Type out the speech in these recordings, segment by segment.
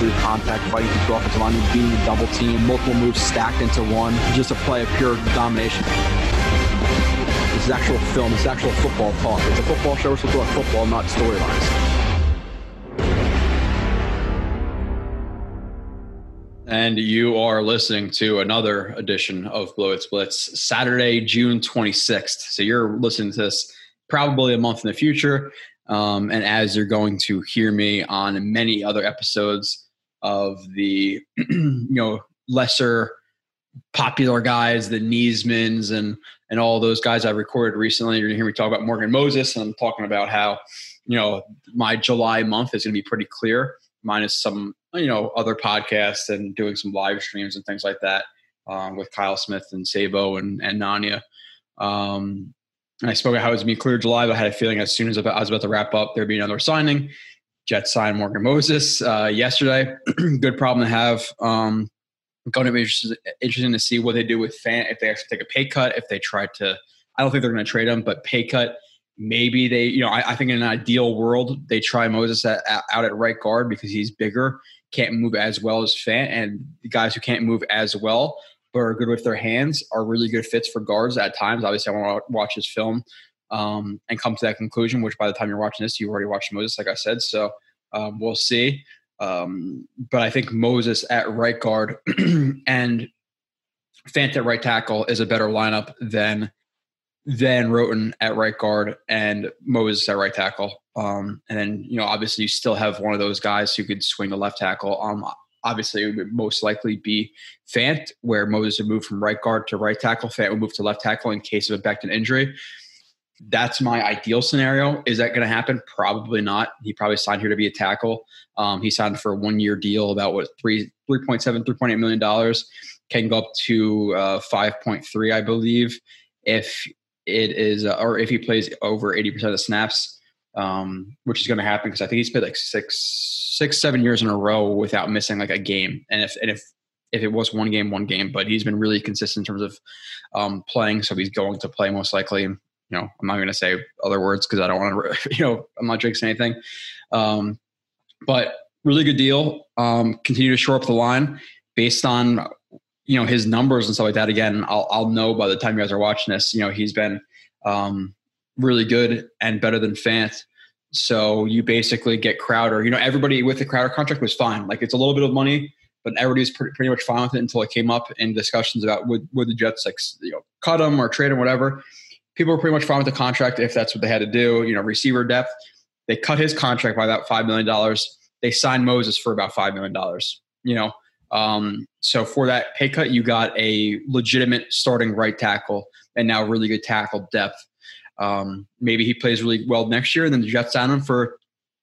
through contact, fighting through offensive line, being double team, multiple moves stacked into one, just a play of pure domination. This is actual film. This is actual football talk. It's a football show. We're supposed to football, not storylines. And you are listening to another edition of Blow It Splits, Saturday, June 26th. So you're listening to this probably a month in the future. Um, and as you're going to hear me on many other episodes of the, you know, lesser popular guys, the Niesmans and and all those guys I recorded recently, you're gonna hear me talk about Morgan Moses, and I'm talking about how, you know, my July month is gonna be pretty clear, minus some you know other podcasts and doing some live streams and things like that um, with Kyle Smith and Sabo and and Nanya. Um, I spoke about how it was to be clear July, but I had a feeling as soon as I was about to wrap up, there'd be another signing. Jets signed Morgan Moses uh, yesterday. Good problem to have. Um, going to be interesting, interesting to see what they do with Fant if they actually take a pay cut, if they try to. I don't think they're going to trade him, but pay cut maybe they, you know, I, I, think in an ideal world, they try Moses at, out at right guard because he's bigger, can't move as well as Fant, and guys who can't move as well but are good with their hands are really good fits for guards at times. Obviously, I want to watch his film um, and come to that conclusion, which by the time you're watching this, you've already watched Moses, like I said. So um, we'll see. Um, but I think Moses at right guard and Fant at right tackle is a better lineup than than Roten at right guard and Moses at right tackle. Um, and then, you know, obviously you still have one of those guys who could swing the left tackle. Um, obviously it would most likely be Fant, where Moses would move from right guard to right tackle. Fant would move to left tackle in case of a Becton injury. That's my ideal scenario. Is that going to happen? Probably not. He probably signed here to be a tackle. Um, he signed for a one year deal, about what three, 3.7, 3.8 million dollars, can go up to uh, 5.3, I believe, if it is, uh, or if he plays over 80% of the snaps, um, which is going to happen because I think he's played like six, six, seven years in a row without missing like a game. And if, and if, if it was one game, one game, but he's been really consistent in terms of um, playing. So he's going to play most likely. You know, I'm not going to say other words because I don't want to, you know, I'm not jinxing anything. Um, but really good deal. Um, continue to shore up the line based on you know his numbers and stuff like that again i'll, I'll know by the time you guys are watching this you know he's been um, really good and better than fant so you basically get crowder you know everybody with the crowder contract was fine like it's a little bit of money but everybody was pretty, pretty much fine with it until it came up in discussions about would, would the jets like you know cut him or trade him whatever people were pretty much fine with the contract if that's what they had to do you know receiver depth they cut his contract by about five million dollars they signed moses for about five million dollars you know um, so for that pay cut, you got a legitimate starting right tackle and now really good tackle depth. Um, maybe he plays really well next year, and then the Jets sign him for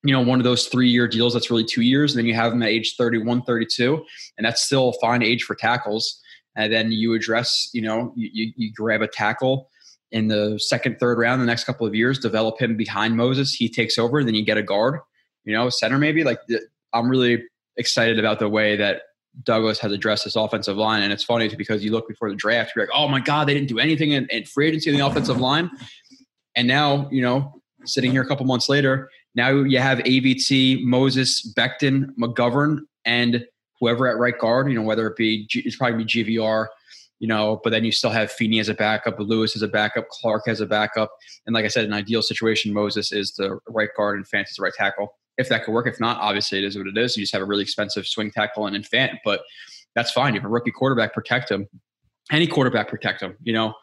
you know one of those three year deals that's really two years, and then you have him at age 31, 32, and that's still a fine age for tackles. And then you address, you know, you, you grab a tackle in the second, third round the next couple of years, develop him behind Moses. He takes over, then you get a guard, you know, center maybe. Like I'm really excited about the way that Douglas has addressed this offensive line. And it's funny because you look before the draft, you're like, oh my God, they didn't do anything in, in free agency in the offensive line. And now, you know, sitting here a couple months later, now you have AVT, Moses, Becton, McGovern, and whoever at right guard, you know, whether it be, it's probably be GVR, you know, but then you still have Feeney as a backup, Lewis as a backup, Clark as a backup. And like I said, an ideal situation, Moses is the right guard and Fant is the right tackle if that could work. If not, obviously it is what it is. You just have a really expensive swing tackle and in Fant, but that's fine. You have a rookie quarterback, protect him. Any quarterback, protect him. You know,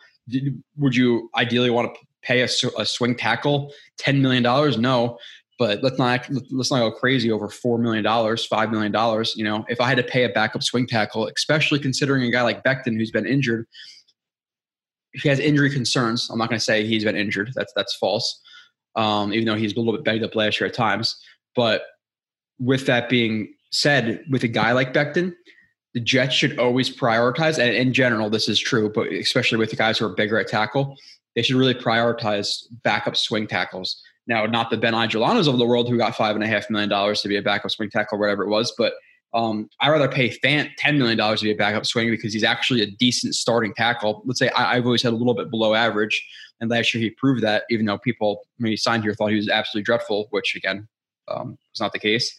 would you ideally want to pay a, a swing tackle ten million dollars? No, but let's not let's not go crazy over four million dollars, five million dollars. You know, if I had to pay a backup swing tackle, especially considering a guy like Becton who's been injured, he has injury concerns. I'm not going to say he's been injured. That's that's false. Um, even though he's a little bit banged up last year at times. But with that being said, with a guy like Becton, the Jets should always prioritize, and in general, this is true, but especially with the guys who are bigger at tackle, they should really prioritize backup swing tackles. Now, not the Ben Ijalanas of the world who got five and a half million dollars to be a backup swing tackle, whatever it was, but Um, I'd rather pay Fant $10 million to be a backup swing because he's actually a decent starting tackle. Let's say I, have always had a little bit below average, and last year he proved that, even though people, when he signed here, thought he was absolutely dreadful, which again um, was not the case.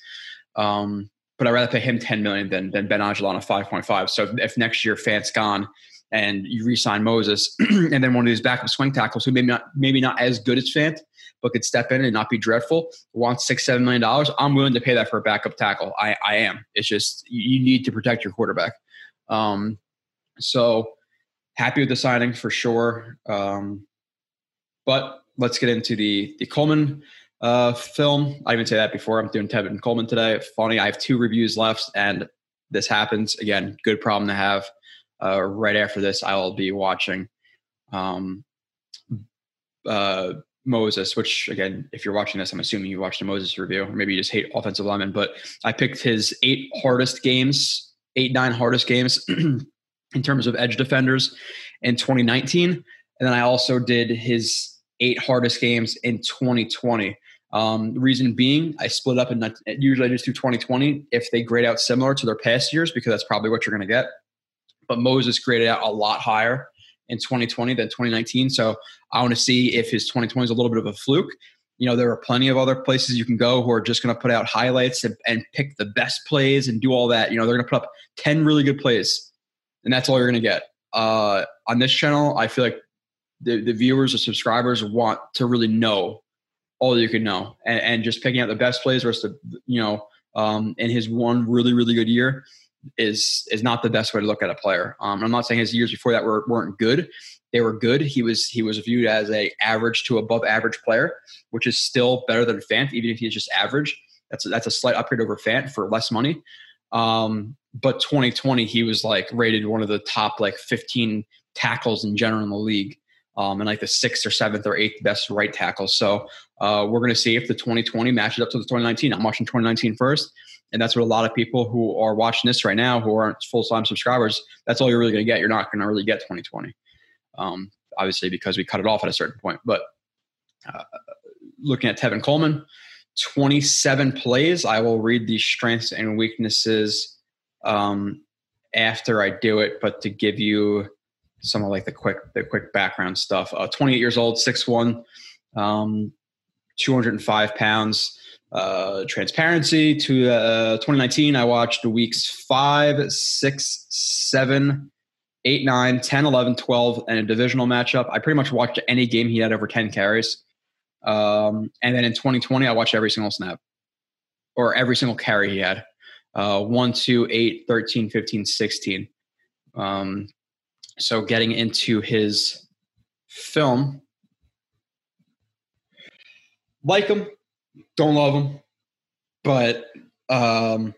Um, but I'd rather pay him 10 million than, than Ben Ijalana of 5.5. So if, if next year Fant's gone and you re-sign Moses and then one of these backup swing tackles who maybe not maybe not as good as Fant, but could step in and not be dreadful, wants six, seven million dollars, I'm willing to pay that for a backup tackle. I, I am. It's just you need to protect your quarterback. Um, so happy with the signing for sure. Um, but let's get into the the Coleman uh, film. I even say that before. I'm doing Tevin Coleman today. Funny, I have two reviews left, and this happens again. Good problem to have. Uh, right after this, I will be watching um, uh, Moses, which again, if you're watching this, I'm assuming you watched a Moses review, or maybe you just hate offensive linemen. But I picked his eight hardest games, eight nine hardest games in terms of edge defenders in 2019, and then I also did his eight hardest games in 2020. Um, reason being, I split up and usually I just do 2020 if they grade out similar to their past years because that's probably what you're going to get. But Moses graded out a lot higher in 2020 than 2019. So I want to see if his 2020 is a little bit of a fluke. You know, there are plenty of other places you can go who are just going to put out highlights and, and pick the best plays and do all that. You know, they're going to put up 10 really good plays, and that's all you're going to get. Uh, on this channel, I feel like the, the viewers or subscribers want to really know all you can know and, and just picking out the best plays versus the, you know, um, in his one really, really good year is is not the best way to look at a player. Um, I'm not saying his years before that were, weren't good. They were good. He was he was viewed as a average to above average player, which is still better than Fant, even if he's just average. That's a, that's a slight upgrade over Fant for less money. Um, but 2020, he was like rated one of the top like 15 tackles in general in the league. Um, and like the sixth or seventh or eighth best right tackle. So uh, we're going to see if the 2020 matches up to the 2019. I'm watching 2019 first. And that's what a lot of people who are watching this right now, who aren't full time subscribers, that's all you're really going to get. You're not going to really get 2020, um, obviously, because we cut it off at a certain point. But uh, looking at Tevin Coleman, 27 plays. I will read the strengths and weaknesses um, after I do it, but to give you some of like the quick the quick background stuff. Uh, 28 years old, 6'1", um, 205 pounds. Uh, transparency to uh, 2019, I watched weeks 5, 6, 7, 8, 9, 10, 11, 12, and a divisional matchup. I pretty much watched any game he had over 10 carries. Um, and then in 2020, I watched every single snap or every single carry he had. Uh, 1, 2, 8, 13, 15, 16. Um, so getting into his film, like him, don't love him, but um,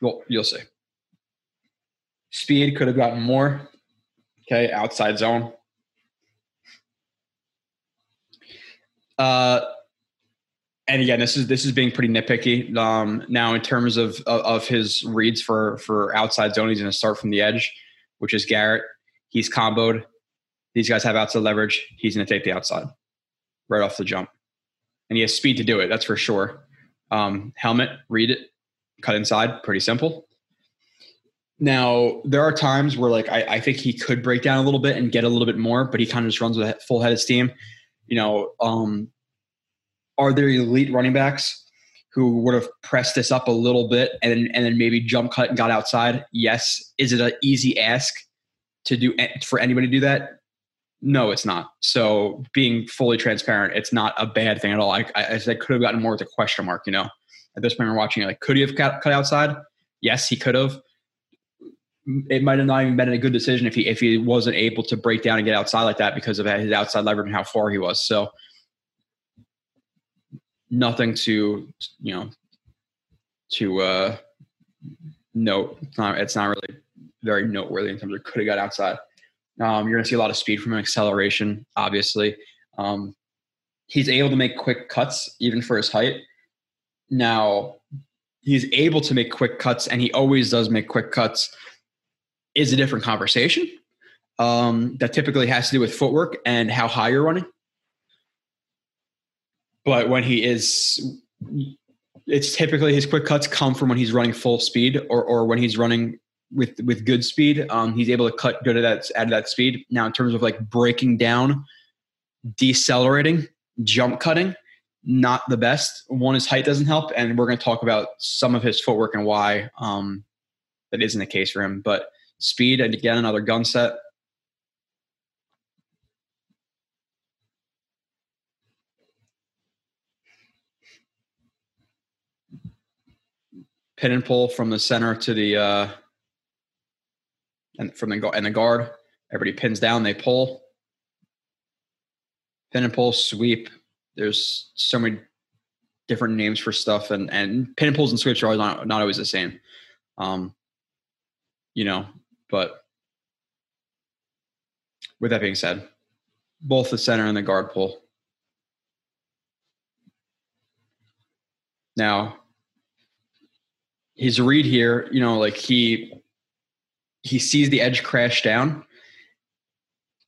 well, you'll see. Speed could have gotten more. Okay, outside zone. Uh, and again, this is this is being pretty nitpicky. Um, now, in terms of, of, of his reads for for outside zone, he's going to start from the edge, which is Garrett. He's comboed. These guys have outside leverage. He's going to take the outside right off the jump and he has speed to do it. That's for sure. Um, helmet, read it, cut inside, pretty simple. Now there are times where like I, I, think he could break down a little bit and get a little bit more, but he kind of just runs with a full head of steam. You know, um, are there elite running backs who would have pressed this up a little bit and and then maybe jump cut and got outside? Yes. Is it an easy ask to do for anybody to do that? No, it's not. So being fully transparent, it's not a bad thing at all. I, I, I could have gotten more with a question mark. You know, at this point we're watching it, like, could he have cut, cut outside? Yes, he could have. It might have not even been a good decision if he if he wasn't able to break down and get outside like that because of his outside leverage and how far he was. So nothing to you know to uh note. It's not, it's not really very noteworthy in terms of could have got outside. Um, you're going to see a lot of speed from him, acceleration, obviously. Um, he's able to make quick cuts, even for his height. Now, he's able to make quick cuts, and he always does make quick cuts, is a different conversation. Um, that typically has to do with footwork and how high you're running. But when he is it's typically his quick cuts come from when he's running full speed or, or when he's running with with good speed. Um, he's able to cut good at that at that speed. Now, in terms of like breaking down, decelerating, jump cutting, not the best. One, his height doesn't help, and we're going to talk about some of his footwork and why um, that isn't the case for him. But speed, and again, another gun set. Pin and pull from the center to the uh, and from the and the guard. Everybody pins down, they pull. Pin and pull, sweep. There's so many different names for stuff, and and pin and pulls and sweeps are always not, not always the same. Um, you know, but with that being said, both the center and the guard pull. Now, his read here, you know, like he he sees the edge crash down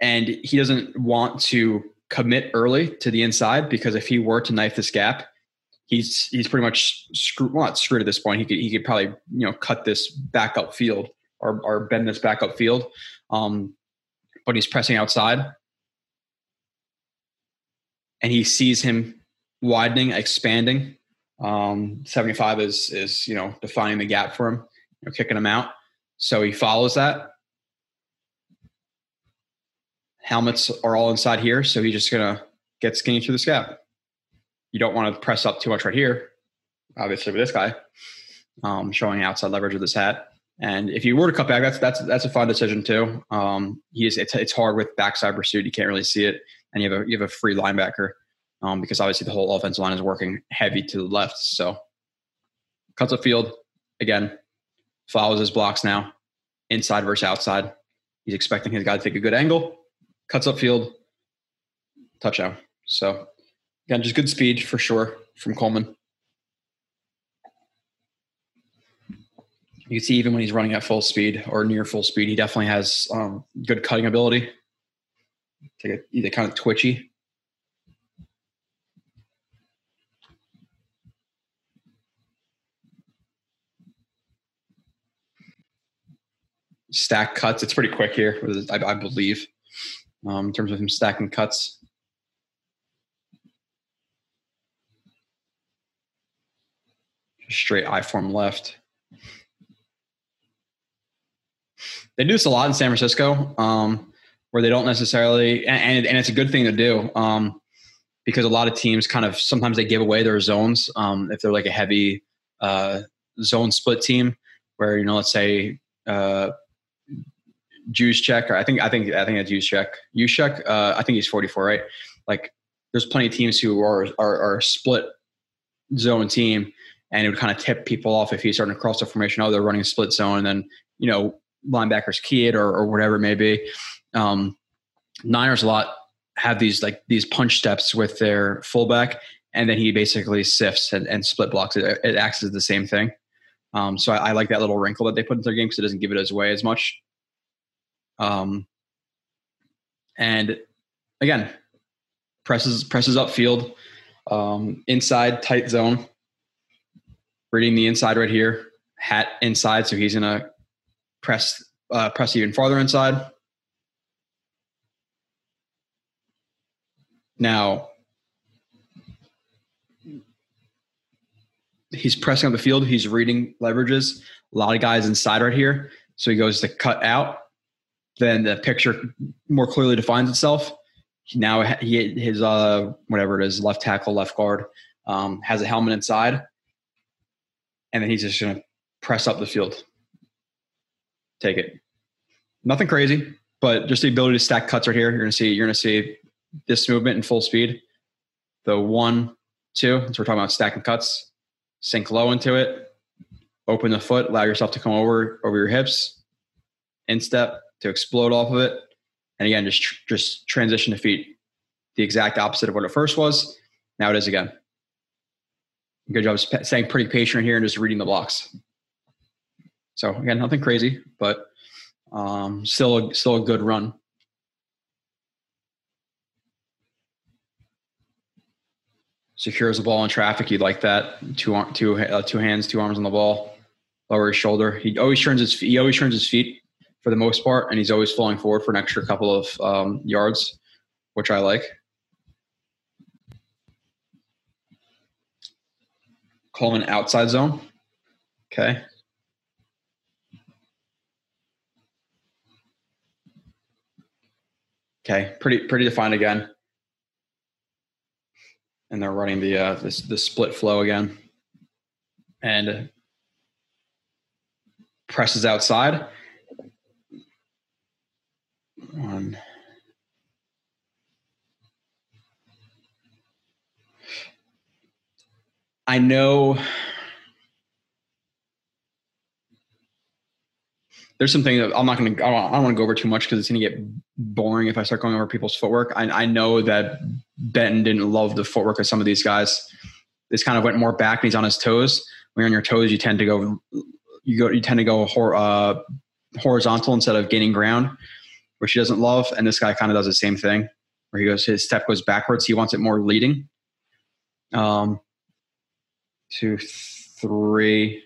and he doesn't want to commit early to the inside because if he were to knife this gap, he's he's pretty much screwed well not screwed at this point. He could he could probably, you know, cut this back up field or or bend this back up field. Um, but he's pressing outside. And he sees him widening, expanding. Um, 75 is is, you know, defining the gap for him, you know, kicking him out. So he follows that. Helmets are all inside here, so he's just gonna get skinny through this gap. You don't want to press up too much right here, obviously with this guy, um, showing outside leverage with this hat. And if you were to cut back, that's that's that's a fine decision too. Um, he's it's it's hard with backside pursuit; you can't really see it, and you have a you have a free linebacker um, because obviously the whole offensive line is working heavy to the left. So cuts a field again, follows his blocks now, inside versus outside. He's expecting his guy to take a good angle, cuts up field, touchdown. So again, just good speed for sure from Coleman. You can see even when he's running at full speed or near full speed, he definitely has um, good cutting ability. Take it either kind of twitchy. Stack cuts. It's pretty quick here, I, I believe, um, in terms of him stacking cuts. Straight I form left. They do this a lot in San Francisco, um, where they don't necessarily, and, and it's a good thing to do um, because a lot of teams kind of sometimes they give away their zones um, if they're like a heavy uh, zone split team, where you know, let's say uh, check, or I think I think I think it's check. Juszczyk, uh, I think he's 44, right? Like, there's plenty of teams who are are, are split zone team, and it would kind of tip people off if he's starting to cross the formation. Oh, they're running split zone, and then you know linebackers key it or, or whatever it may be. Um, Niners a lot have these like these punch steps with their fullback, and then he basically sifts and, and split blocks. It, it, acts as the same thing. Um, so I, I, like that little wrinkle that they put into their game because it doesn't give it away as much. Um, and again, presses presses upfield, um, inside tight zone, reading the inside right here, hat inside, so he's gonna press uh, press even farther inside. Now he's pressing up the field. He's reading leverages. A lot of guys inside right here. So he goes to cut out. Then the picture more clearly defines itself. Now he his uh whatever it is left tackle left guard um, has a helmet inside, and then he's just to press up the field take it. Nothing crazy, but just the ability to stack cuts right here. You're gonna see you're gonna see this movement in full speed. The one, two. So we're talking about stacking cuts. Sink low into it. Open the foot. Allow yourself to come over over your hips. Instep to explode off of it. And again, just just transition to feet. The exact opposite of what it first was. Now it is again. Good job staying pretty patient here and just reading the blocks. So again, nothing crazy, but um, still a, still a good run. secures the ball in traffic. You'd like that two two uh, two hands, two arms on the ball, lower his shoulder. He always turns his he always turns his feet for the most part, and he's always falling forward for an extra couple of um, yards, which I like. Coleman outside zone. Okay. Okay, pretty pretty defined again. And they're running the uh, this the split flow again, and presses outside. One. I know there's something that I'm not going to, I don't, want to go over too much because it's going to get boring if I start going over people's footwork. I, I know that Benton didn't love the footwork of some of these guys. This kind of went more back and he's on his toes. When you're on your toes, you tend to go, you go, you tend to go uh, horizontal instead of gaining ground, which he doesn't love. And this guy kind of does the same thing where he goes, his step goes backwards. He wants it more leading. Um, two, three.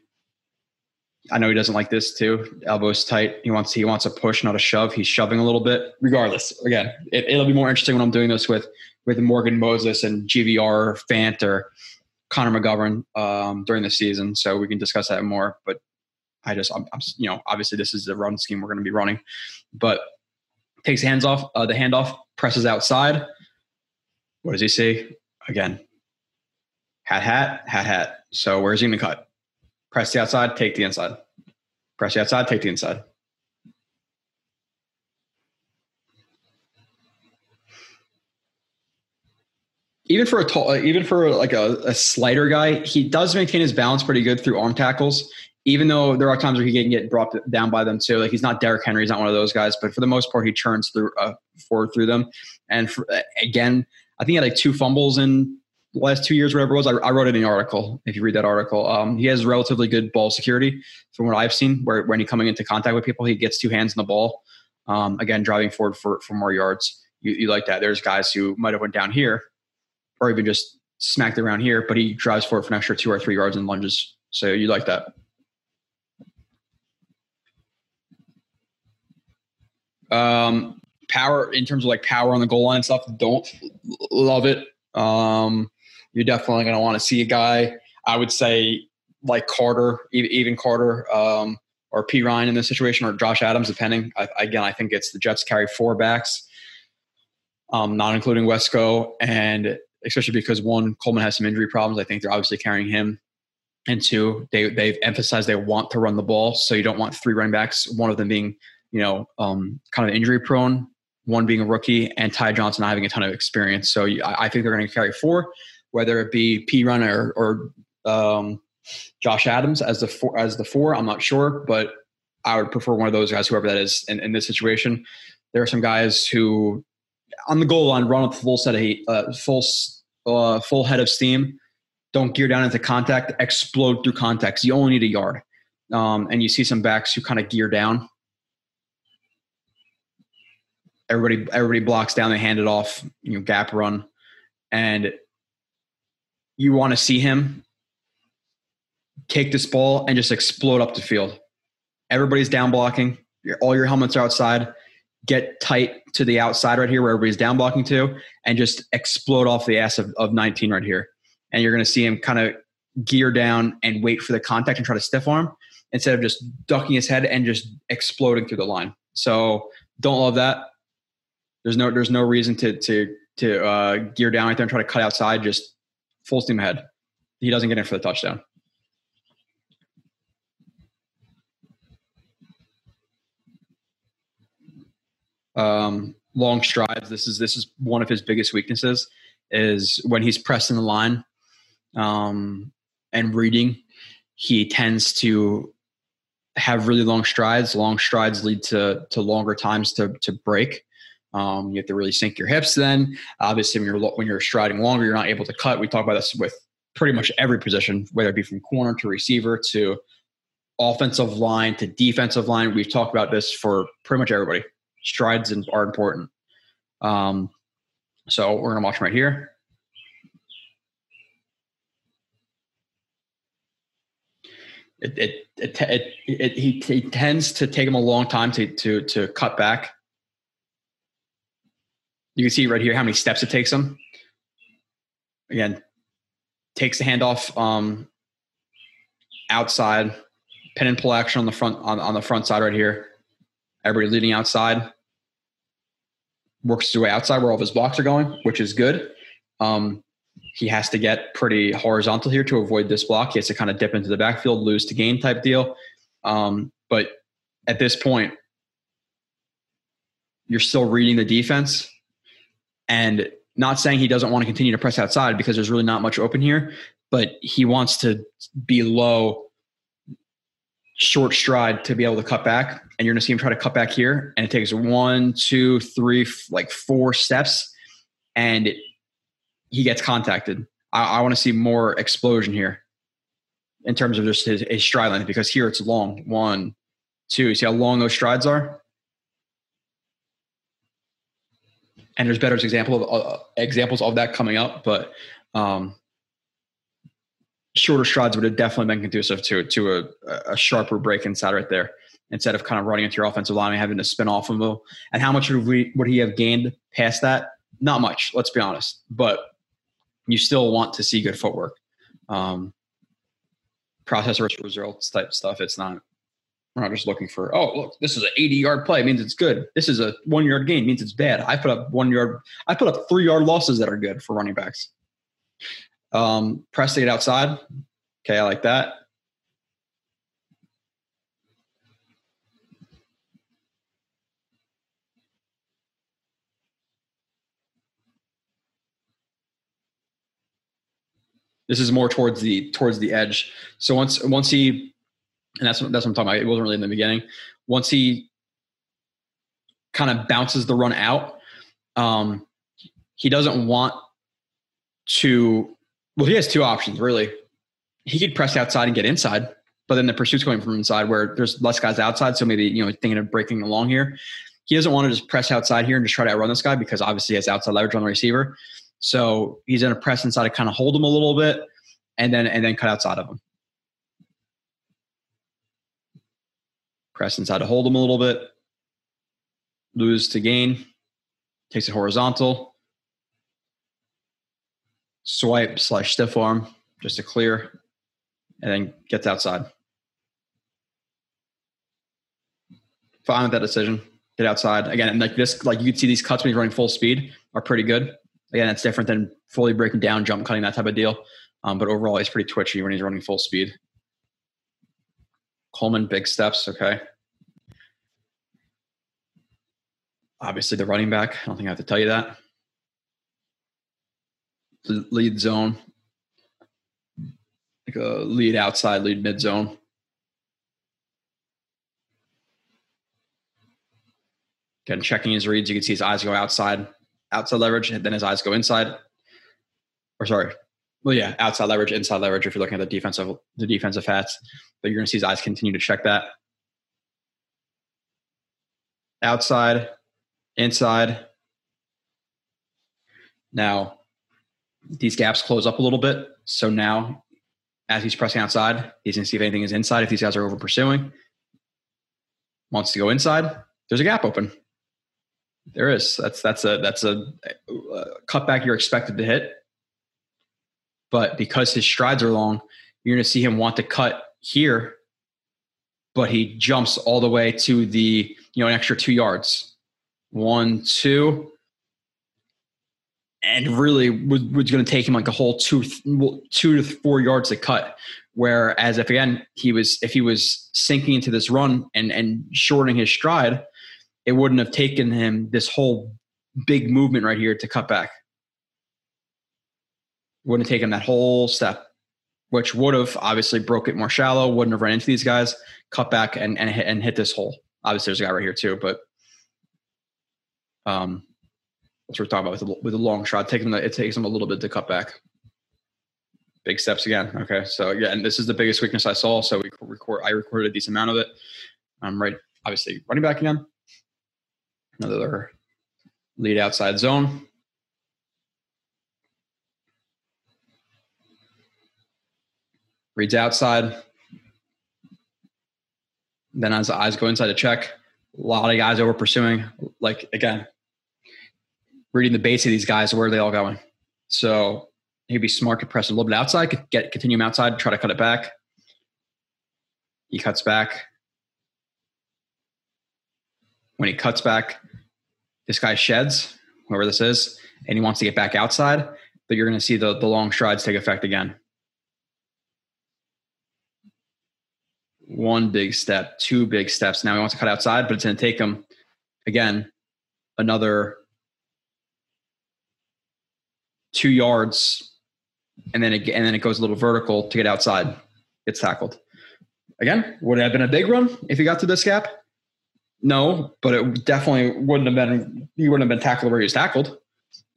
I know he doesn't like this too. Elbows tight. He wants he wants a push, not a shove. He's shoving a little bit. Regardless, again, it, will be more interesting when I'm doing this with with Morgan Moses and GVR Fant or Connor McGovern um, during the season, so we can discuss that more. But I just, I'm, I'm you know, obviously this is the run scheme we're going to be running, but takes hands off uh, the handoff, presses outside. What does he say? Again, hat, hat, hat, hat. So where's he going to cut? Press the outside, take the inside. Press the outside, take the inside. Even for a tall, even for like a, a slighter guy, he does maintain his balance pretty good through arm tackles. Even though there are times where he can get brought down by them too. Like he's not Derrick Henry, he's not one of those guys, but for the most part, he churns through uh, forward through them. And for, again, I think he had like two fumbles in the last two years, whatever it was, I, I, wrote it in the article. If you read that article, um, he has relatively good ball security from what I've seen. Where when he's coming into contact with people, he gets two hands on the ball. Um, again, driving forward for for more yards. You, you like that? There's guys who might have went down here, or even just smacked around here, but he drives forward for an extra two or three yards and lunges. So you like that? Um, power in terms of like power on the goal line and stuff. Don't love it. Um, you're definitely going to want to see a guy. I would say like Carter, even Carter, um, or Perine in this situation, or Josh Adams, depending. I, again, I think it's the Jets carry four backs, um, not including Wesco, and especially because one Coleman has some injury problems. I think they're obviously carrying him. And two, they they've emphasized they want to run the ball, so you don't want three running backs. One of them being, you know, um, kind of injury prone, one being a rookie, and Ty Johnson not having a ton of experience. So I, I think they're going to carry four whether it be Perine or, or um, Josh Adams as the four, as the four. I'm not sure, but I would prefer one of those guys, whoever that is, in, in this situation. There are some guys who, on the goal line, run with full set of heat, uh, full uh, full head of steam. Don't gear down into contact. Explode through contact. You only need a yard, um, and you see some backs who kind of gear down. Everybody, everybody blocks down. They hand it off. You know, gap run, and you want to see him take this ball and just explode up the field. Everybody's down blocking. All your helmets are outside. Get tight to the outside right here where everybody's down blocking to, and just explode off the ass of, of 19 right here. And you're going to see him kind of gear down and wait for the contact and try to stiff arm instead of just ducking his head and just exploding through the line. So don't love that. There's no there's no reason to to to uh, gear down right there and try to cut outside. Just full steam ahead. He doesn't get in for the touchdown. Um, long strides. This is this is one of his biggest weaknesses is when he's pressing the line um, and reading. He tends to have really long strides. Long strides lead to to longer times to to break. Um, you have to really sink your hips. Then, obviously, when you're when you're striding longer, you're not able to cut. We talk about this with pretty much every position, whether it be from corner to receiver to offensive line to defensive line. We've talked about this for pretty much everybody. Strides are important. Um, so we're gonna watch them right here. It it it, it, it, it he, he tends to take him a long time to to to cut back you can see right here how many steps it takes him. Again, takes the handoff um, outside, pin and pull action on the front on, on the front side right here. Everybody leading outside. Works his way outside where all of his blocks are going, which is good. Um, he has to get pretty horizontal here to avoid this block. He has to kind of dip into the backfield, lose to gain type deal. Um, but at this point, you're still reading the defense and not saying he doesn't want to continue to press outside because there's really not much open here, but he wants to be low, short stride to be able to cut back. And you're going to see him try to cut back here. And it takes one, two, three, like four steps. And it, he gets contacted. I, I want to see more explosion here in terms of just his, his stride length because here it's long. One, two. See how long those strides are? And there's better example of, uh, examples of that coming up, but um, shorter strides would have definitely been conducive to to a, a sharper break inside right there instead of kind of running into your offensive line and having to spin off of him. And how much would, we, would he have gained past that? Not much, let's be honest. But you still want to see good footwork. Um, process versus results type stuff. It's not. We're not just looking for. Oh, look, this is an 80 yard play. It means it's good. This is a one yard gain. Means it's bad. I put up one yard. I put up three yard losses that are good for running backs. Um, press to outside. Okay, I like that. This is more towards the towards the edge. So once once he, and that's that's what I'm talking about. It wasn't really in the beginning. Once he kind of bounces the run out, um, he doesn't want to. Well, he has two options really. He could press outside and get inside, but then the pursuit's going from inside where there's less guys outside. So maybe you know thinking of breaking along here. He doesn't want to just press outside here and just try to outrun this guy because obviously he has outside leverage on the receiver. So he's going to press inside to kind of hold him a little bit, and then and then cut outside of him. Press inside to hold him a little bit. Lose to gain. Takes it horizontal. Swipe slash stiff arm just to clear, and then gets outside. Fine with that decision. Get outside again, like this, like you can see these cuts when he's running full speed are pretty good. Again, that's different than fully breaking down, jump cutting, that type of deal. Um, but overall, he's pretty twitchy when he's running full speed. Coleman, big steps. Okay. Obviously, the running back. I don't think I have to tell you that. Lead zone, like a lead outside, lead mid zone. Again, checking his reads. You can see his eyes go outside outside leverage, and then his eyes go inside. Or sorry, well, yeah, outside leverage, inside leverage. If you're looking at the defensive the defensive hats, but you're going to see his eyes continue to check that. Outside, inside. Now, these gaps close up a little bit. So now, as he's pressing outside, he's going to see if anything is inside. If these guys are over pursuing, wants to go inside, there's a gap open. There is. That's that's a that's a, a cutback you're expected to hit. But because his strides are long, you're going to see him want to cut here, but he jumps all the way to the you know an extra two yards, one, two, and really was, was going to take him like a whole two two to four yards to cut. Whereas if again he was if he was sinking into this run and and shortening his stride, it wouldn't have taken him this whole big movement right here to cut back. Wouldn't have taken that whole step, which would have obviously broke it more shallow, wouldn't have run into these guys, cut back and and hit, and hit this hole. Obviously, there's a guy right here too, but um, that's what we're talking about with the, with a long shot. Taking the, it takes him a little bit to cut back. Big steps again. Okay, so yeah, and this is the biggest weakness I saw. So we record. I recorded a decent amount of it. I'm right. Obviously, running back again another lead outside zone. Reads outside, Then as the eyes go inside to check, a lot of guys over pursuing. Like again, reading the base of these guys, where are they all going? So he'd be smart to press a little bit outside, could get continue him outside, try to cut it back. He cuts back. When he cuts back, this guy sheds, whoever this is, and he wants to get back outside, but you're going to see the, the long strides take effect again. One big step, two big steps. Now he wants to cut outside, but it's going to take him, again, another two yards, and then it, and then it goes a little vertical to get outside. Gets tackled. Again, would it have been a big run if he got to this gap? No, but it definitely wouldn't have been. He wouldn't have been tackled where he was tackled.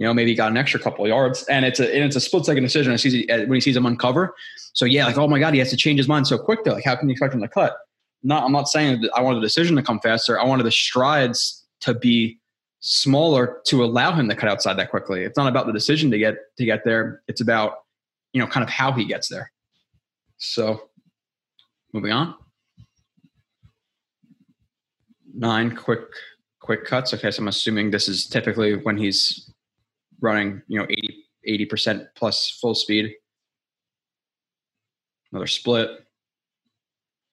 You know, maybe he got an extra couple yards, and it's a and it's a split second decision. Sees, uh, when he sees him uncover. So yeah, like oh my god, he has to change his mind so quick. Though, like how can you expect him to cut? Not, I'm not saying that I wanted the decision to come faster. I wanted the strides to be smaller to allow him to cut outside that quickly. It's not about the decision to get to get there. It's about you know kind of how he gets there. So moving on. Nine quick quick cuts. Okay, so I'm assuming this is typically when he's running, you know, 80 percent plus full speed. Another split.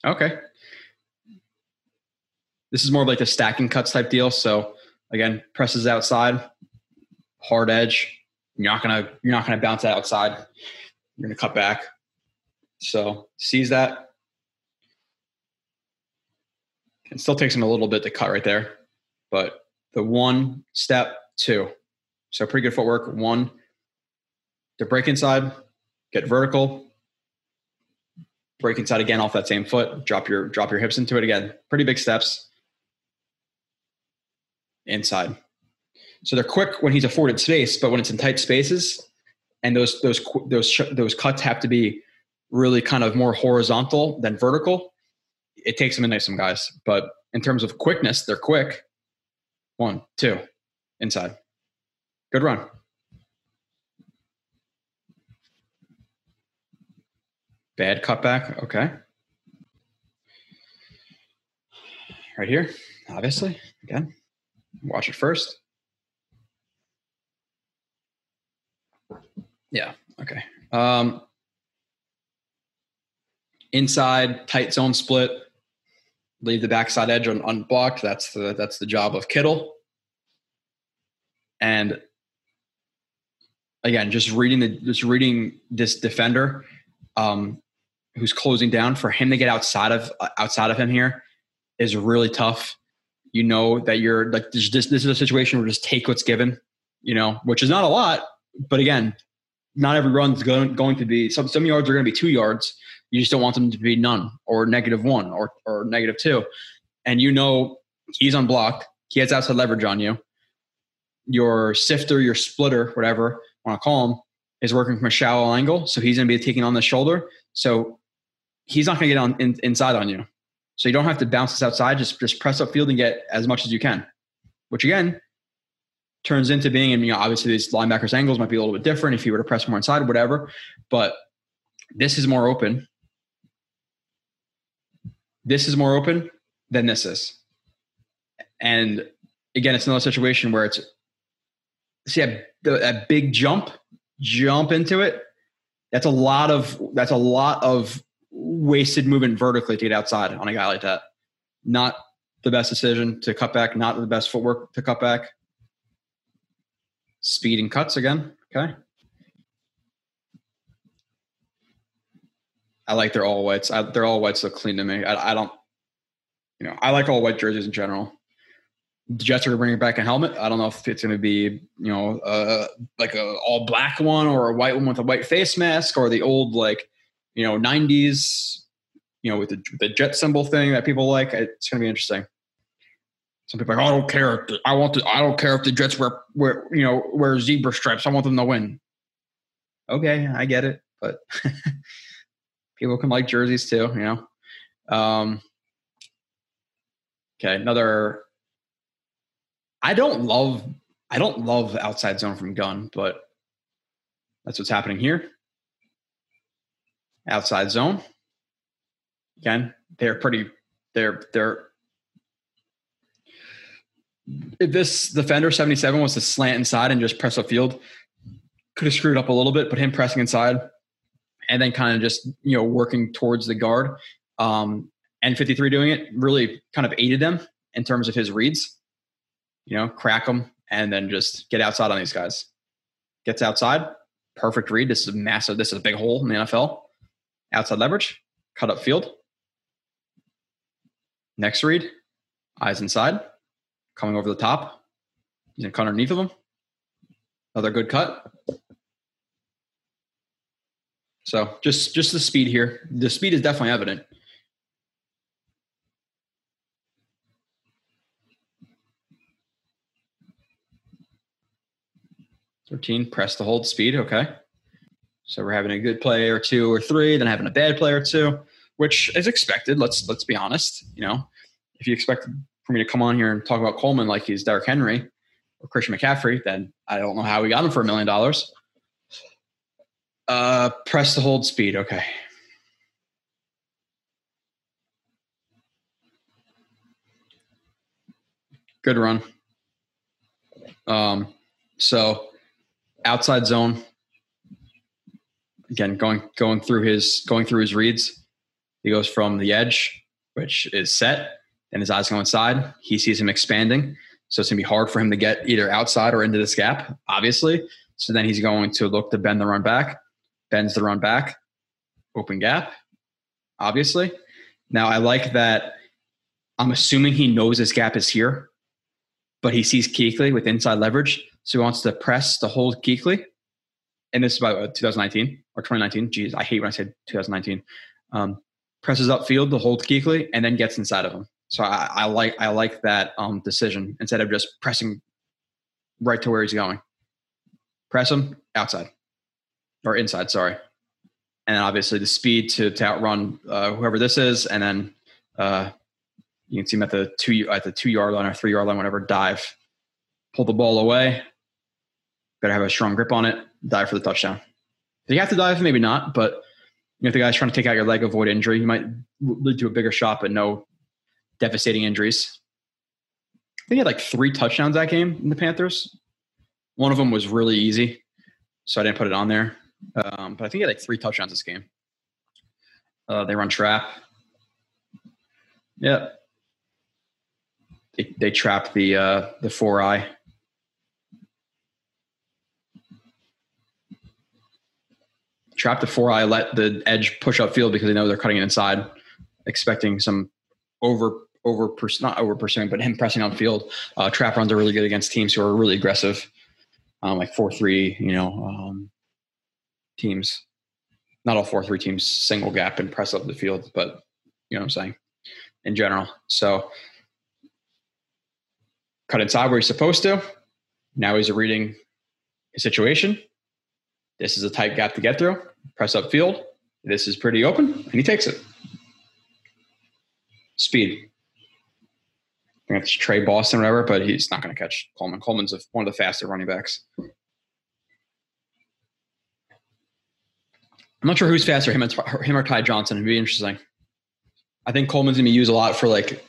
Okay. This is more like the stacking cuts type deal. So again, presses outside, hard edge. You're not gonna you're not gonna bounce that outside. You're gonna cut back. So sees that. It still takes him a little bit to cut right there, but the one step two. So pretty good footwork. One to break inside, get vertical, break inside again off that same foot, drop your drop your hips into it again. Pretty big steps inside. So they're quick when he's afforded space, but when it's in tight spaces, and those those those those cuts have to be really kind of more horizontal than vertical. It takes them into some guys, but in terms of quickness, they're quick. One, two, inside. Good run. Bad cutback. Okay. Right here, obviously. Again, watch it first. Yeah. Okay. Um, inside, tight zone split. Leave the backside edge un- unblocked. That's the that's the job of Kittle. And again, just reading the just reading this defender um, who's closing down for him to get outside of outside of him here is really tough. You know that you're like this. This, this is a situation where just take what's given. You know, which is not a lot, but again, not every run's going going to be some some yards are going to be two yards. You just don't want them to be none or negative one or or negative two, and you know he's unblocked. He has outside leverage on you. Your sifter, your splitter, whatever want to call him, is working from a shallow angle. So he's going to be taking on the shoulder. So he's not going to get on in, inside on you. So you don't have to bounce this outside. Just just press up field and get as much as you can. Which again turns into being, and you know, obviously these linebackers angles might be a little bit different if you were to press more inside, whatever. But this is more open. This is more open than this is. And again, it's another situation where it's see a, big jump, jump into it. That's a lot of that's a lot of wasted movement vertically to get outside on a guy like that. Not the best decision to cut back, not the best footwork to cut back. Speed and cuts again. Okay. I like their all whites. I, they're all whites look clean to me. I, I, don't, you know, I like all white jerseys in general the Jets are bringing back a helmet. I don't know if it's going to be, you know, uh, like a all black one or a white one with a white face mask or the old like, you know, '90s, you know, with the, the jet symbol thing that people like. It's going to be interesting. Some people like, I don't care. I want to. I don't care if the Jets wear, wear, you know, wear zebra stripes. I want them to win. Okay, I get it, but people can like jerseys too, you know. Um, okay, another I don't love I don't love outside zone from gun, but that's what's happening here. Outside zone. Again, they're pretty they're they're if this defender 77 was to slant inside and just press a field, could have screwed up a little bit, but him pressing inside and then kind of just, you know, working towards the guard. Um, and 53 doing it really kind of aided them in terms of his reads. You know, crack them and then just get outside on these guys. Gets outside, perfect read. This is massive. This is a big hole in the NFL. Outside leverage, cut up field. Next read, eyes inside, coming over the top. He's gonna cut underneath of him. Another good cut. So just just the speed here. The speed is definitely evident. Thirteen, press the hold speed. Okay. So we're having a good play or two or three, then having a bad play or two, which is expected. Let's let's be honest. You know, if you expect for me to come on here and talk about Coleman like he's Derrick Henry or Christian McCaffrey, then I don't know how we got him for a million dollars. Uh, press the hold speed. Okay. Good run. Um, so outside zone. Again, going going through his going through his reads. He goes from the edge, which is set, and his eyes go inside. He sees him expanding. So it's gonna be hard for him to get either outside or into this gap, obviously. So then he's going to look to bend the run back, bends the run back, open gap, obviously. Now I like that I'm assuming he knows this gap is here, but he sees Kuechly with inside leverage. So he wants to press to hold Kuechly. And this is about uh, 2019 or 2019. Geez, I hate when I say 2019. Um, presses upfield to hold Kuechly and then gets inside of him. So I, I like I like that um, decision instead of just pressing right to where he's going. Press him outside or inside, sorry. And then obviously the speed to, to outrun uh, whoever this is, and then uh, you can see him at the two at the two yard line or three yard line, whatever. Dive, pull the ball away. Better have a strong grip on it. Dive for the touchdown. Do you have to dive? Maybe not, but if the guy's trying to take out your leg, avoid injury, you might lead to a bigger shot, but no devastating injuries. I think he had like three touchdowns that game in the Panthers. One of them was really easy, so I didn't put it on there. Um, but I think he had like three touchdowns this game. Uh, they run trap. Yeah. They, they trap the uh, the four eye. Trap the four eye. Let the edge push up field because they know they're cutting it inside, expecting some over over not over pursuing, but him pressing on field. Uh, trap runs are really good against teams who are really aggressive, um, like four three. You know, um, teams. Not all four three teams single gap and press up the field, but you know what I'm saying in general. So cut inside where he's supposed to. Now he's reading his situation. This is a tight gap to get through. Press up field. This is pretty open, and he takes it. Speed. I think it's Tre Boston or whatever, but he's not going to catch Coleman. Coleman's one of the faster running backs. I'm not sure who's faster, him, him or Ty Johnson. It'd be interesting. I think Coleman's going to be used a lot for like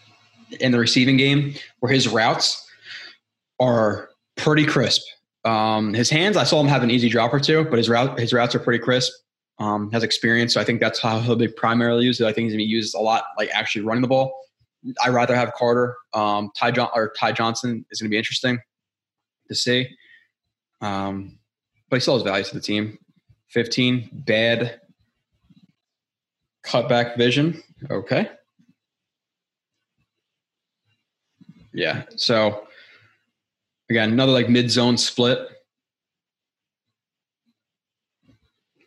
in the receiving game where his routes are pretty crisp. Um, his hands, I saw him have an easy drop or two, but his route, his routes are pretty crisp. Um, has experience, so I think that's how he'll be primarily used. I think he's going to be used a lot, like actually running the ball. I would rather have Carter. Um, Ty John or Ty Johnson is going to be interesting to see. Um, but he still has value to the team. 15, bad cutback vision. Okay. Yeah. So again, another like mid zone split.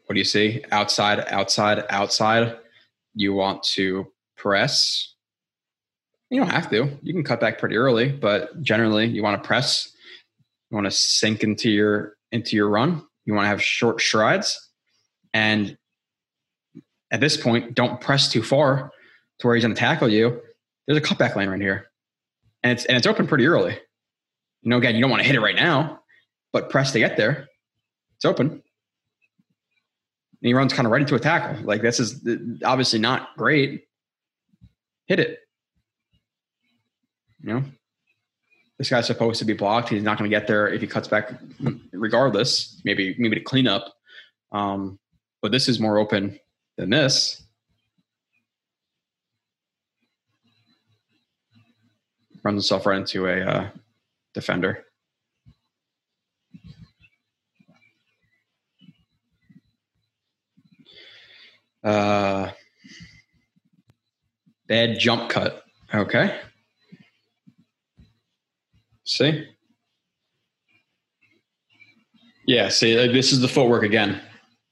What do you see? Outside, outside, outside. You want to press. You don't have to. You can cut back pretty early, but generally you want to press. You want to sink into your into your run you want to have short strides. And at this point, don't press too far to where he's going to tackle you. There's a cutback lane right here. And it's, and it's open pretty early. You know, again, you don't want to hit it right now, but press to get there. It's open. And he runs kind of right into a tackle. Like this is obviously not great. Hit it. You know, this guy's supposed to be blocked. He's not going to get there if he cuts back, regardless. Maybe maybe to clean up. Um, but this is more open than this. Runs himself right into a uh, defender. Uh, bad jump cut. Okay. See? Yeah, see, this is the footwork again.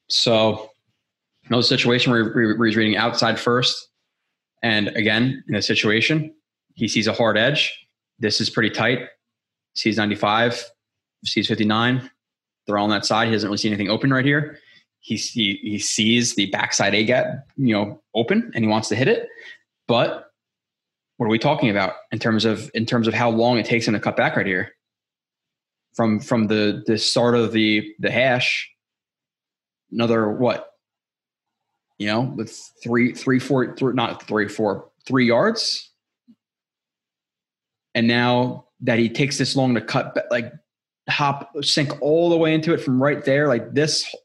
So, no situation where he's reading outside first. And again, in a situation, he sees a hard edge. This is pretty tight. Sees 95, sees 59. They're all on that side. He doesn't really see anything open right here. He, he, he sees the backside A gap, you know, open and he wants to hit it. But what are we talking about in terms of in terms of how long it takes him to cut back right here? From from the the start of the the hash, another what? You know, with three three four three, not three four three yards, and now that he takes this long to cut like hop sink all the way into it from right there like this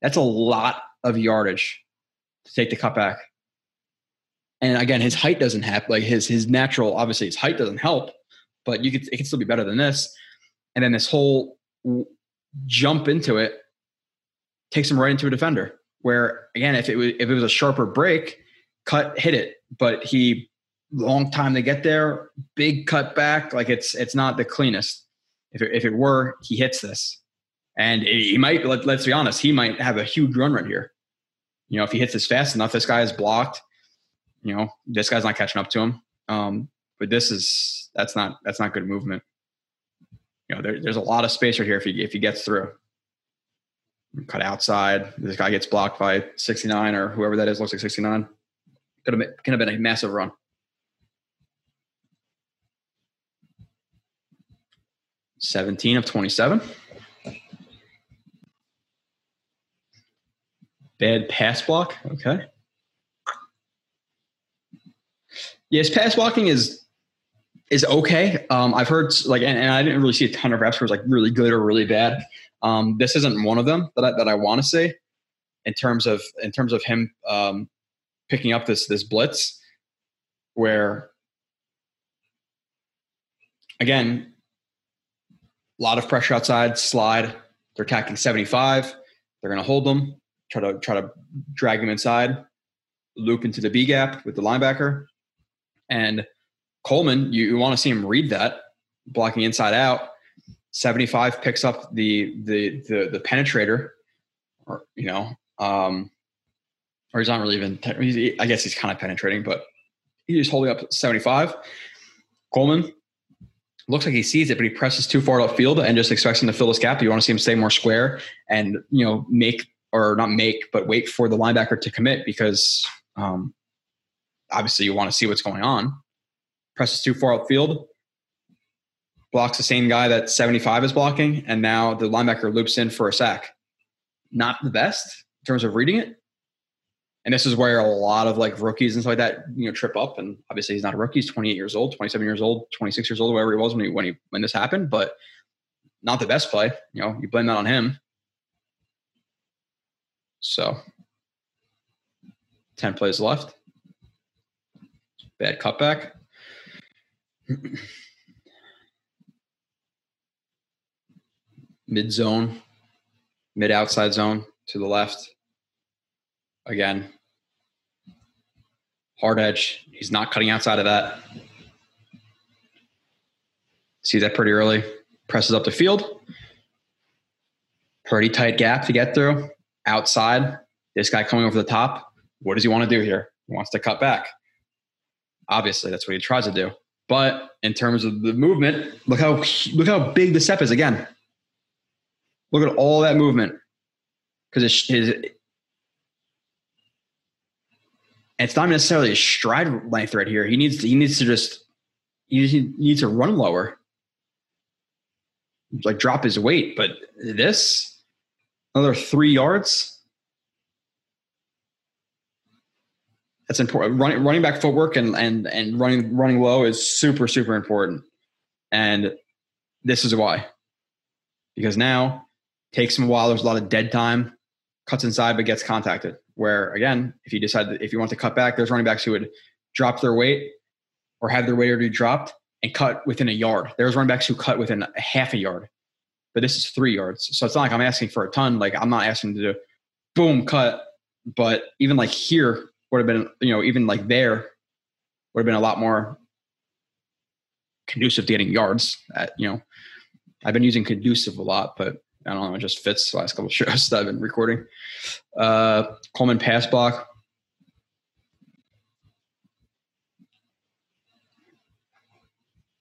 that's a lot of yardage to take the cut back and again, his height doesn't help. Like his his natural, obviously, his height doesn't help. But you could it can still be better than this. And then this whole jump into it takes him right into a defender. Where again, if it was if it was a sharper break, cut hit it. But he long time to get there, big cut back. Like it's it's not the cleanest. If it, if it were, he hits this, and he might. Let, let's be honest, he might have a huge run right here. You know, if he hits this fast enough, this guy is blocked you know, this guy's not catching up to him. Um, but this is that's not that's not good movement. You know, there, there's a lot of space right here if he if he gets through. Cut outside. This guy gets blocked by 69 or whoever that is. Looks like 69. Could have been, could have been a massive run. Seventeen of twenty-seven. Bad pass block. Okay. Yes, pass blocking is is okay. Um, I've heard like, and, and, I didn't really see a ton of reps where it's like really good or really bad. Um, this isn't one of them that I, that I want to say in terms of in terms of him um, picking up this this blitz where again a lot of pressure outside slide they're attacking 75 they're going to hold them try to try to drag them inside loop into the b gap with the linebacker and Coleman, you, you want to see him read that, blocking inside out. 75 picks up the the the, the penetrator, or you know, um, or he's not really even. I guess he's kind of penetrating, but he's holding up 75. Coleman looks like he sees it, but he presses too far upfield and just expects him to fill this gap. You want to see him stay more square and you know make or not make, but wait for the linebacker to commit because um, obviously you want to see what's going on. Presses too far upfield, blocks the same guy that 75 is blocking, and now the linebacker loops in for a sack. Not the best in terms of reading it. And this is where a lot of like rookies and stuff like that, you know, trip up. And obviously he's not a rookie, he's 28 years old, 27 years old, 26 years old, whatever he was when he when he when this happened, but not the best play. You know, you blame that on him. So 10 plays left. Bad cutback. mid zone, mid outside zone to the left. Again, hard edge. He's not cutting outside of that. See that pretty early. Presses up the field. Pretty tight gap to get through. Outside. This guy coming over the top. What does he want to do here? He wants to cut back. Obviously, that's what he tries to do. But in terms of the movement, look how look how big the step is again. Look at all that movement because his. It's not necessarily a stride length right here. He needs to, he needs to just he needs to run lower, like drop his weight. But this another three yards That's important. Running running back footwork and and and running running low is super super important. And this is why. Because now takes him a while. There's a lot of dead time. Cuts inside but gets contacted. Where again, if you decide that if you want to cut back, there's running backs who would drop their weight or have their weight already dropped and cut within a yard. There's running backs who cut within a half a yard. But this is three yards. So it's not like I'm asking for a ton. Like I'm not asking to do boom, cut. But even like here, would have been, you know, even like there would have been a lot more conducive to getting yards. At, you know, I've been using conducive a lot, but I don't know, it just fits the last couple of shows that I've been recording. Uh, Coleman pass block.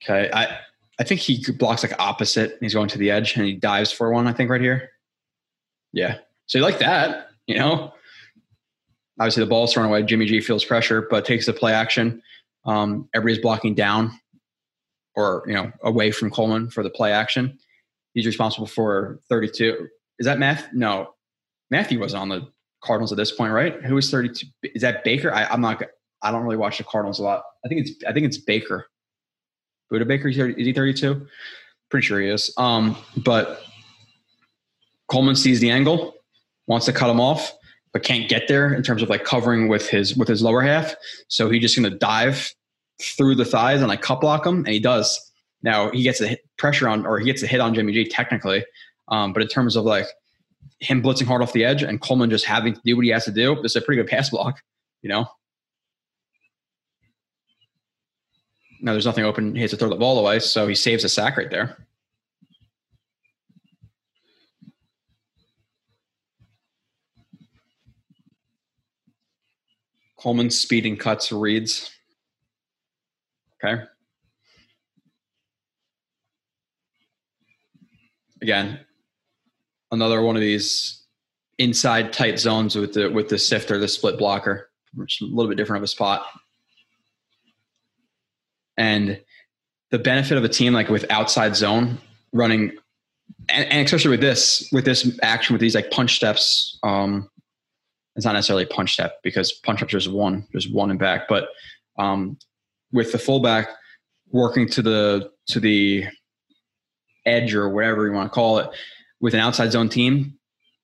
Okay, I I think he blocks like opposite. He's going to the edge and he dives for one. I think right here. Yeah, so you like that, you know? Obviously, the ball's thrown away. Jimmy G feels pressure, but takes the play action. Um, everybody's blocking down or you know away from Coleman for the play action. He's responsible for 32. Is that Math? No, Mathieu wasn't on the Cardinals at this point, right? Who was 32? Is that Baker? I, I'm not. I don't really watch the Cardinals a lot. I think it's. I think it's Baker. Budda Baker. Is he 32? Pretty sure he is. Um, but Coleman sees the angle, wants to cut him off but can't get there in terms of like covering with his with his lower half. So he's just going to dive through the thighs and like cut block him, and he does. Now he gets a pressure on, or he gets a hit on Jimmy G technically, um, but in terms of like him blitzing hard off the edge and Coleman just having to do what he has to do, is a pretty good pass block, you know. Now there's nothing open. He has to throw the ball away, so he saves a sack right there. Coleman speeding cuts reads. Okay. Again, another one of these inside tight zones with the with the sifter, the split blocker, which is a little bit different of a spot. And the benefit of a team like with outside zone running, and, and especially with this with this action with these like punch steps, um, it's not necessarily punch step because punch up there's one, there's one in back, but um, with the fullback working to the to the edge or whatever you want to call it, with an outside zone team,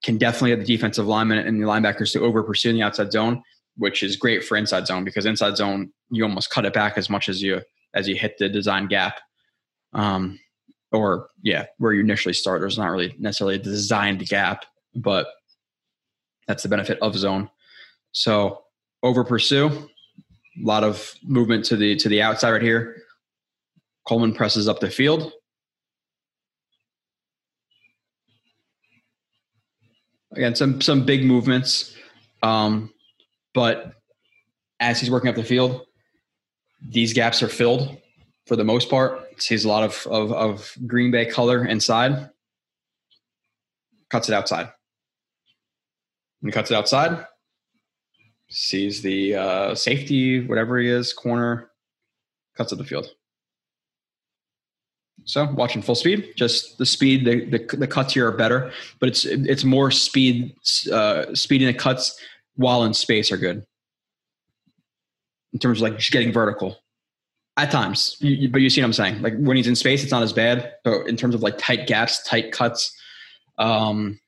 can definitely have the defensive linemen and the linebackers to over pursue the outside zone, which is great for inside zone because inside zone you almost cut it back as much as you as you hit the design gap. Um, or yeah, where you initially start, there's not really necessarily a designed gap, but that's the benefit of zone. So over pursue, a lot of movement to the to the outside right here. Coleman presses up the field. Again, some some big movements, um, but as he's working up the field, these gaps are filled for the most part. Sees a lot of, of, of Green Bay color inside. Cuts it outside and cuts it outside. Sees the uh, safety, whatever he is, corner, cuts up the field. So watching full speed, just the speed, the, the, the cuts here are better, but it's it's more speed, uh, speed the cuts while in space are good. In terms of like just getting vertical, at times, you, but you see what I'm saying. Like when he's in space, it's not as bad. But in terms of like tight gaps, tight cuts, um,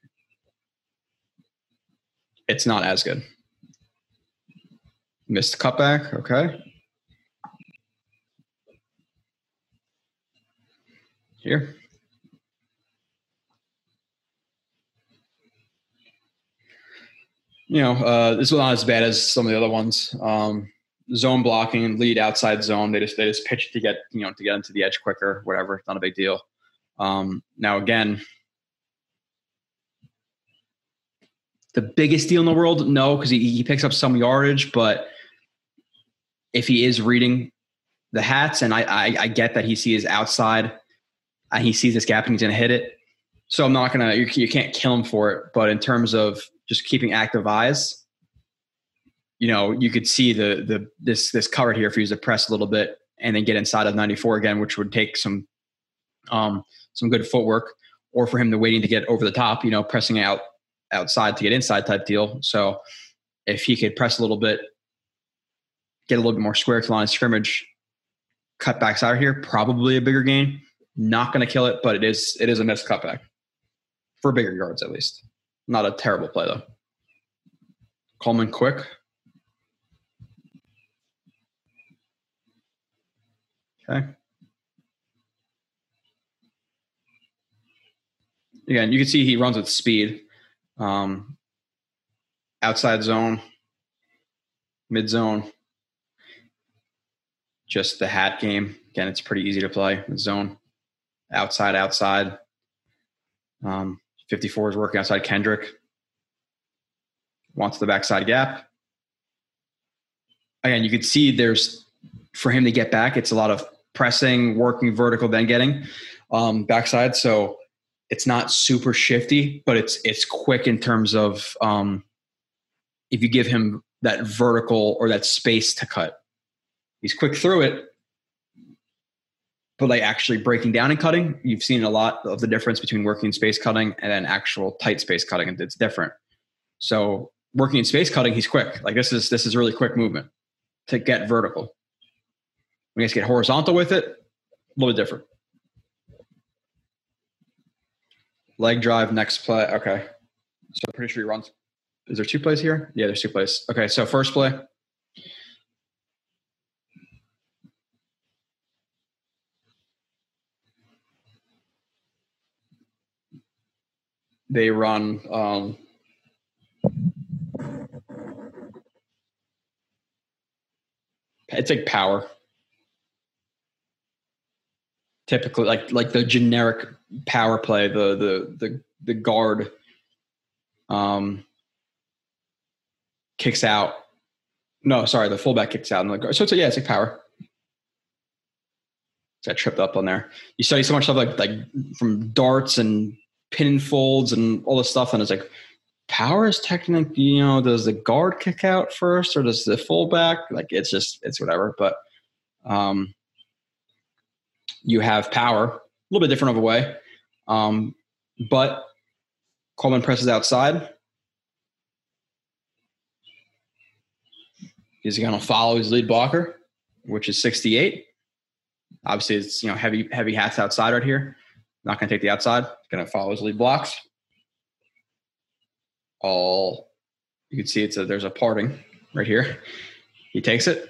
it's not as good. Missed cutback. Okay. Here. You know, uh, this was not as bad as some of the other ones. Um, zone blocking, lead outside zone. They just they just pitch to get you know to get into the edge quicker, whatever. Not a big deal. Um, now again, the biggest deal in the world? No, because he, he picks up some yardage, but if he is reading the hats, and I, I, I get that he sees outside, and he sees this gap and he's going to hit it. So I'm not gonna you, you can't kill him for it, but in terms of just keeping active eyes, you know, you could see the the this this cover here if he was to press a little bit and then get inside of 94 again, which would take some um some good footwork, or for him to waiting to get over the top, you know, pressing out outside to get inside type deal. So if he could press a little bit get a little bit more square to line scrimmage, cut backs out here, probably a bigger gain. Not going to kill it, but it is it is a missed cutback for bigger yards at least. Not a terrible play though. Coleman quick. Okay. Again, you can see he runs with speed. Um, outside zone, mid zone. Just the hat game. Again, it's pretty easy to play zone. Outside, outside. Um, 54 is working outside Kendrick. Wants the backside gap. Again, you can see there's for him to get back, it's a lot of pressing, working vertical, then getting um, backside. So it's not super shifty, but it's it's quick in terms of um, if you give him that vertical or that space to cut. He's quick through it, but like actually breaking down and cutting, you've seen a lot of the difference between working space cutting and then actual tight space cutting, and it's different. So working in space cutting, he's quick. Like this is this is really quick movement to get vertical. When you guys get horizontal with it, a little bit different. Leg drive, next play. Okay. So pretty sure he runs. Is there two plays here? Yeah, there's two plays. Okay, so first play. They run um, it's like power. Typically like like the generic power play the the the the guard um kicks out. No sorry the fullback kicks out. And the guard so it's a, yeah it's like power. I tripped up on there. You study so much stuff like like from darts and pin folds and all this stuff, and it's like power is technically, you know, does the guard kick out first or does the fullback? Like it's just it's whatever. But um, you have power, a little bit different of a way. Um, but Coleman presses outside. He's going to follow his lead blocker, which is 68. Obviously, it's you know heavy heavy hats outside right here. Not going to take the outside. Going to follow his lead blocks all you can see it's a there's a parting right here. He takes it.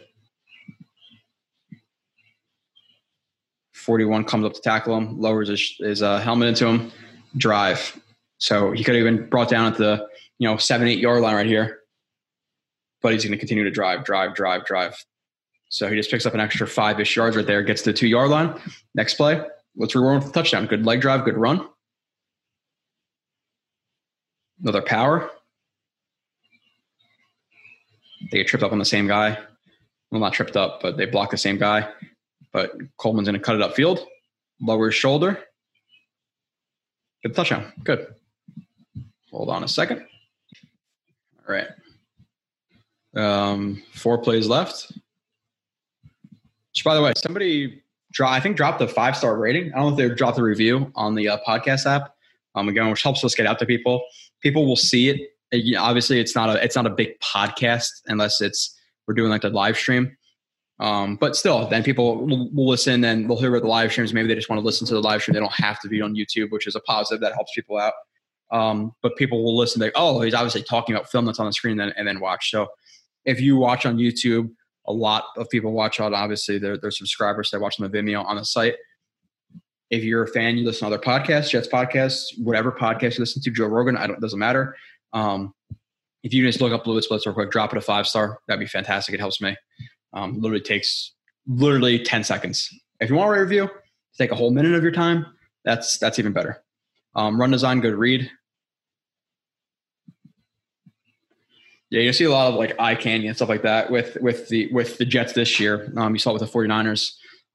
41 comes up to tackle him, lowers his, his uh, helmet into him, drive. So he could have been brought down at the you know seven eight yard line right here, but he's going to continue to drive, drive, drive, drive. So he just picks up an extra five ish yards right there, gets to the two yard line. Next play, let's reward with the touchdown. Good leg drive, good run. Another power. They get tripped up on the same guy. Well, not tripped up, but they block the same guy. But Coleman's going to cut it upfield, lower his shoulder. Good touchdown. Good. Hold on a second. All right. Um, four plays left. Which, by the way, somebody I think dropped a five star rating. I don't know if they dropped a review on the uh, podcast app. Um, again, which helps us get out to people people will see it. Uh, obviously, it's not a it's not a big podcast unless it's we're doing like the live stream. Um, but still, then people will, listen and they'll hear about the live streams. Maybe they just want to listen to the live stream. They don't have to be on YouTube, which is a positive that helps people out. Um, but people will listen. They oh, he's obviously talking about film that's on the screen, and then, and then watch. So if you watch on YouTube, a lot of people watch on. Obviously, they're, they're subscribers. They watch on the Vimeo on the site. If you're a fan, you listen to other podcasts, Jets podcasts, whatever podcast you listen to, Joe Rogan, I don't doesn't matter. Um, if you just look up Blue Splits real quick, drop it a five star. That'd be fantastic. It helps me. Um, literally takes literally 10 seconds. If you want a review, take a whole minute of your time. That's that's even better. Um, run design, good read. Yeah, you see a lot of like eye candy and stuff like that with with the with the Jets this year. Um, you saw it with the 49ers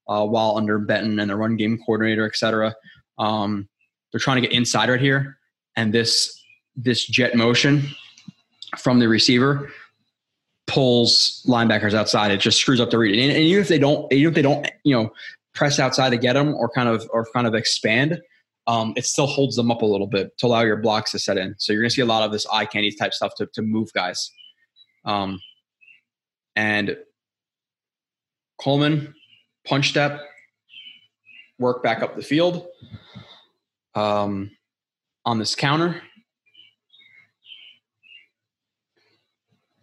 uh, while under Benton and the run game coordinator, et cetera. Um, they're trying to get inside right here, and this this jet motion from the receiver pulls linebackers outside. It just screws up the read. And, and even if they don't, even if they don't, you know, press outside to get them or kind of or kind of expand, um, it still holds them up a little bit to allow your blocks to set in. So you're going to see a lot of this eye candy type stuff to, to move guys. Um, and Coleman, punch step, work back up the field. Um, on this counter,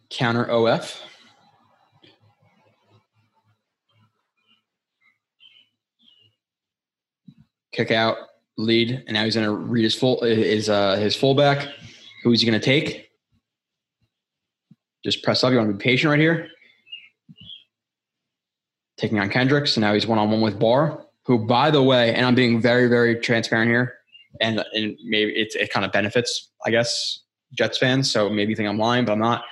counter OF. Kick out, lead, and now he's going to read his full his uh, his fullback. Who's he going to take? Just press up. You want to be patient right here. Taking on Kendrick. So now he's one on one with Barr, who, by the way, and I'm being very, very transparent here, and, and maybe it, it kind of benefits, I guess, Jets fans. So maybe you think I'm lying, but I'm not.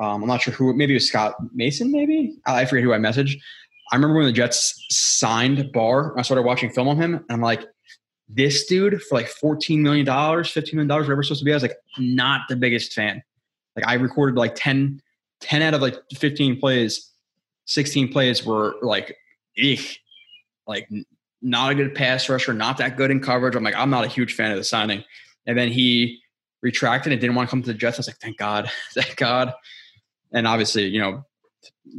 Um, I'm not sure who. Maybe it was Scott Mason. Maybe I forget who I messaged. I remember when the Jets signed Barr. I started watching film on him, and I'm like, this dude for like $14 million, $15 million, whatever it's supposed to be. I was like, not the biggest fan. Like I recorded like 10, 10 out of like 15 plays, 16 plays were like, like not a good pass rusher, not that good in coverage. I'm like, I'm not a huge fan of the signing. And then he retracted and didn't want to come to the Jets. I was like, thank God, thank God. And obviously, you know,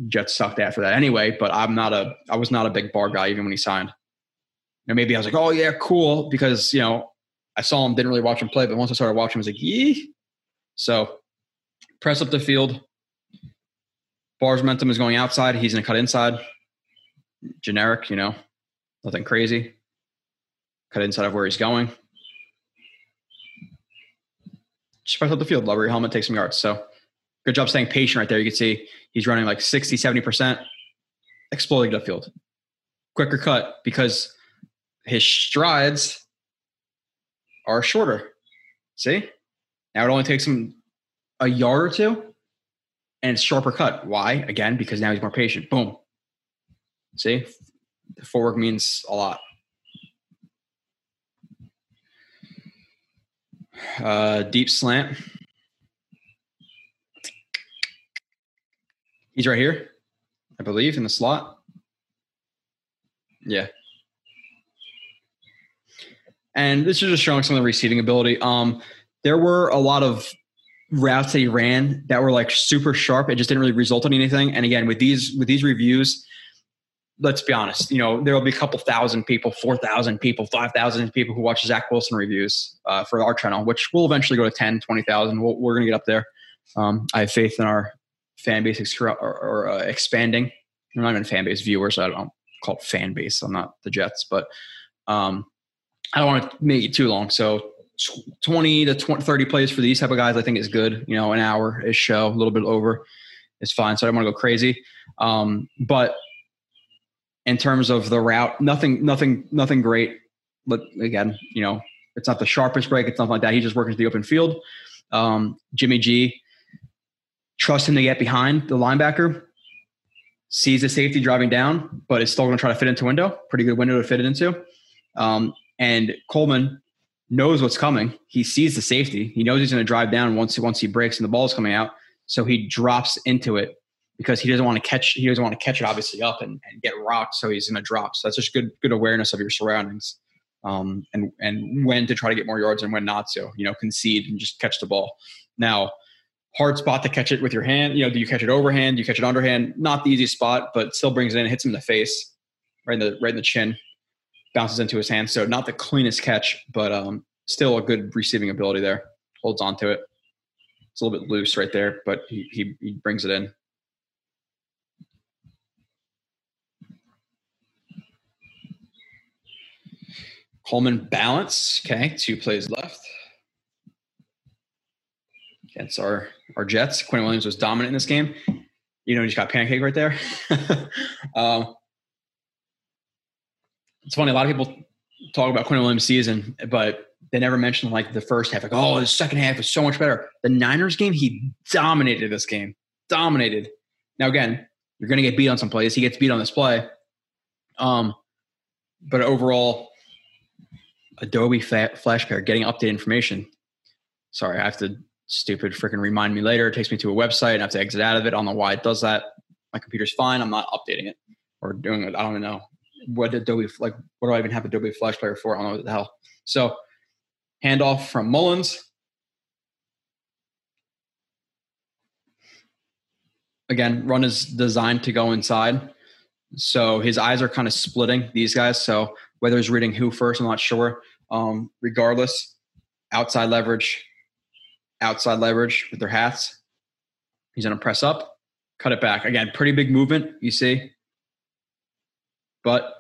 Jets sucked after that anyway, but I'm not a, I was not a big Barr guy even when he signed. And maybe I was like, oh yeah, cool, because you know I saw him, didn't really watch him play, but once I started watching, I was like, yee. So press up the field. Barr's momentum is going outside. He's going to cut inside. Generic, you know, nothing crazy. Cut inside of where he's going. Just press up the field. Lower your helmet, take some yards. So good job staying patient right there. You can see he's running like 60, 70%, exploding the field. Quicker cut because his strides are shorter. See? Now it only takes him a yard or two and it's sharper cut. Why? Again, because now he's more patient. Boom. See? The footwork means a lot. Uh, deep slant. He's right here, I believe, in the slot. Yeah. And this is just showing some of the receiving ability. Um, there were a lot of routes that he ran that were like super sharp. It just didn't really result in anything. And again, with these with these reviews, let's be honest. You know, there will be a couple thousand people, four thousand people, five thousand people who watch Zach Wilson reviews uh, for our channel, which will eventually go to 10, 20,000. we we are going to get up there. Um, I have faith in our fan base or, or uh, expanding. I'm not even fan base viewers. I don't call it fan base. I'm not the Jets, but um, I don't want to make it too long. So 20 to 20, 30 plays for these type of guys, I think is good. You know, an hour is show, a little bit over is fine. So I don't want to go crazy. Um, but in terms of the route, nothing, nothing, nothing great. But again, you know, it's not the sharpest break. It's nothing like that. He's just working to the open field. Um, Jimmy G, trust him to get behind the linebacker, sees the safety driving down, but is still going to try to fit into window. Pretty good window to fit it into. Um, and Coleman knows what's coming. He sees the safety. He knows he's going to drive down once once he breaks and the ball's coming out. So he drops into it because he doesn't want to catch. He doesn't want to catch it obviously up and, and get rocked. So he's going to drop. So that's just good good awareness of your surroundings, um, and and when to try to get more yards and when not to. You know, concede and just catch the ball. Now, hard spot to catch it with your hand. You know, do you catch it overhand? Do you catch it underhand? Not the easy spot, but still brings it in, hits him in the face, right in the right in the chin bounces into his hand. So not the cleanest catch, but um, still a good receiving ability there. Holds on to it. It's a little bit loose right there, but he, he, he brings it in. Coleman balance. Okay, two plays left. Against our our Jets. Quinn Williams was dominant in this game. You know, he just got pancake right there. um, it's funny. A lot of people talk about Quinn Williams' season, but they never mention like the first half. Like, oh, the second half is so much better. The Niners game, he dominated this game. Dominated. Now again, you're going to get beat on some plays. He gets beat on this play. Um, but overall, Adobe Flash Player getting updated information. Sorry, I have to stupid freaking remind me later. It takes me to a website and I have to exit out of it. I don't know why it does that. My computer's fine. I'm not updating it or doing it. I don't even know what Adobe like what do I even have Adobe Flash Player for? I don't know what the hell. So handoff from Mullens. Again, run is designed to go inside. So his eyes are kind of splitting, these guys. So whether he's reading who first, I'm not sure. Um, regardless, outside leverage, outside leverage with their hats. He's going to press up, cut it back. Again, pretty big movement, you see. But,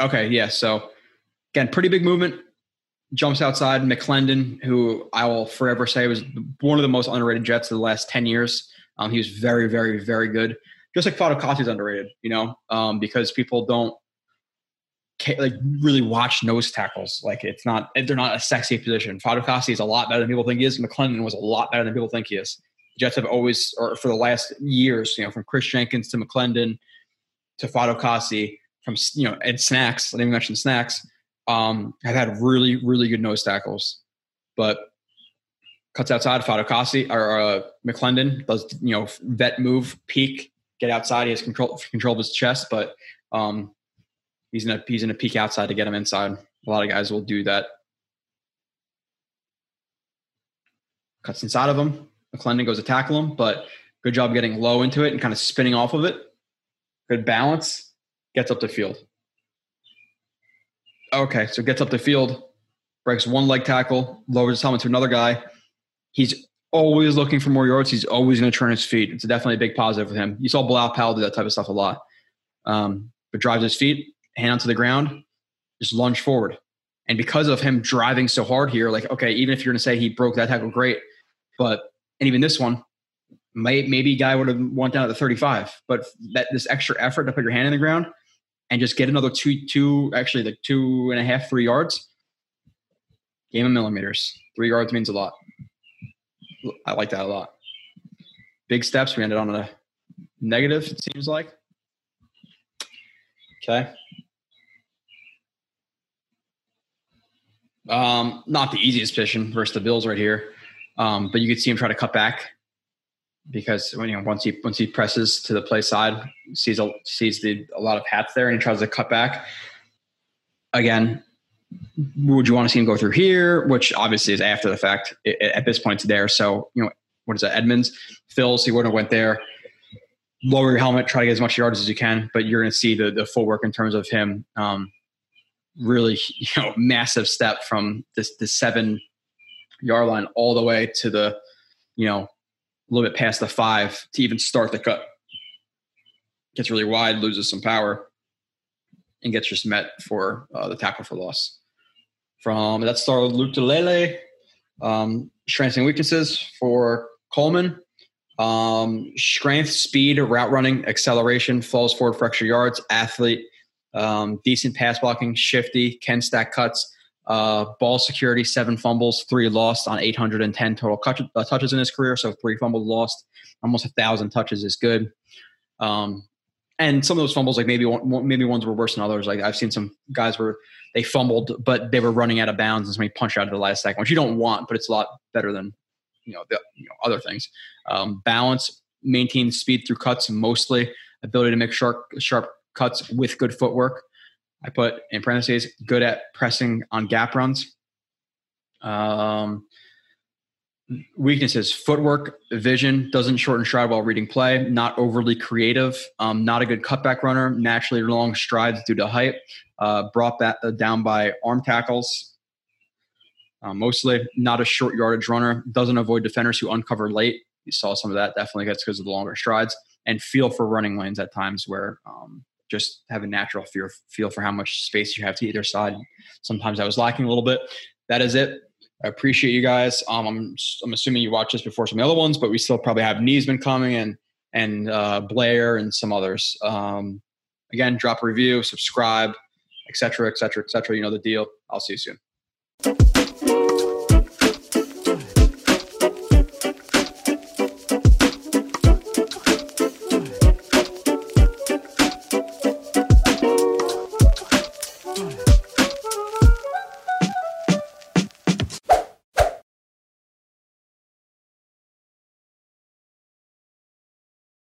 okay, yeah. So, again, pretty big movement. Jumps outside. McLendon, who I will forever say was one of the most underrated Jets of the last 10 years. Um, he was very, very, very good. Just like Fatukasi is underrated, you know, um, because people don't like really watch nose tackles. Like it's not they're not a sexy position. Fatukasi is a lot better than people think he is. McLendon was a lot better than people think he is. Jets have always, or for the last years, you know, from Kris Jenkins to McLendon to Fatukasi, from you know Ed Snacks. I didn't even mention Snacks. Um, have had really really good nose tackles, but cuts outside. Fatukasi or uh, McLendon does you know vet move peek get outside. He has control control of his chest, but um, he's in a he's in a peek outside to get him inside. A lot of guys will do that. Cuts inside of him. McLendon goes to tackle him, but good job getting low into it and kind of spinning off of it. Good balance. Gets up the field. Okay, so gets up the field, breaks one leg tackle, lowers his helmet to another guy. He's always looking for more yards. He's always going to turn his feet. It's definitely a big positive for him. You saw Bilal Powell do that type of stuff a lot. Um, but drives his feet, hand onto the ground, just lunge forward. And because of him driving so hard here, like, okay, even if you're going to say he broke that tackle, great. But, and even this one, may, maybe guy would have went down at the 35. But that this extra effort to put your hand in the ground and just get another two, two, actually like two and a half, three yards, game of millimeters. Three yards means a lot. I like that a lot. Big steps. We ended on a negative, it seems like. Okay. Um, not the easiest position versus the Bills right here, um, but you could see him try to cut back because when you know once he once he presses to the play side, sees a, sees the a lot of hats there, and he tries to cut back. Again, would you want to see him go through here? Which obviously is after the fact. At this point, it's there. So you know what is that? Edmunds, Phils. He wouldn't have went there. Lower your helmet, try to get as much yards as you can, but you're going to see the the full work in terms of him. Um, really you know massive step from this the seven yard line all the way to the you know a little bit past the five to even start the cut. Gets really wide loses some power and gets just met for uh, the tackle for loss. From that started Lotulelei um, strengths and weaknesses for coleman. Um, strength speed route running acceleration falls forward for extra yards athlete um, decent pass blocking, shifty, can stack cuts, uh, ball security, seven fumbles, three lost on 810 total uh, touches in his career. So three fumbles lost, almost a thousand touches is good. Um, and some of those fumbles, like maybe one, maybe ones were worse than others. Like I've seen some guys where they fumbled, but they were running out of bounds and somebody punched out at the last second, which you don't want, but it's a lot better than you know the you know, other things. Um, balance, maintain speed through cuts, mostly ability to make sharp sharp cuts with good footwork. I put in parentheses, good at pressing on gap runs. Um, weaknesses footwork vision doesn't shorten stride while reading play not overly creative um, not a good cutback runner naturally long strides due to height uh, brought that uh, down by arm tackles uh, mostly not a short yardage runner doesn't avoid defenders who uncover late you saw some of that definitely gets because of the longer strides and feel for running lanes at times where um, just have a natural fear, feel for how much space you have to either side. Sometimes I was lacking a little bit. That is it. I appreciate you guys. Um, I'm I'm assuming you watched this before some of the other ones, but we still probably have Niesman coming and and uh, Blair and some others. Um, again, drop a review, subscribe, etc., etc., etc. You know the deal. I'll see you soon.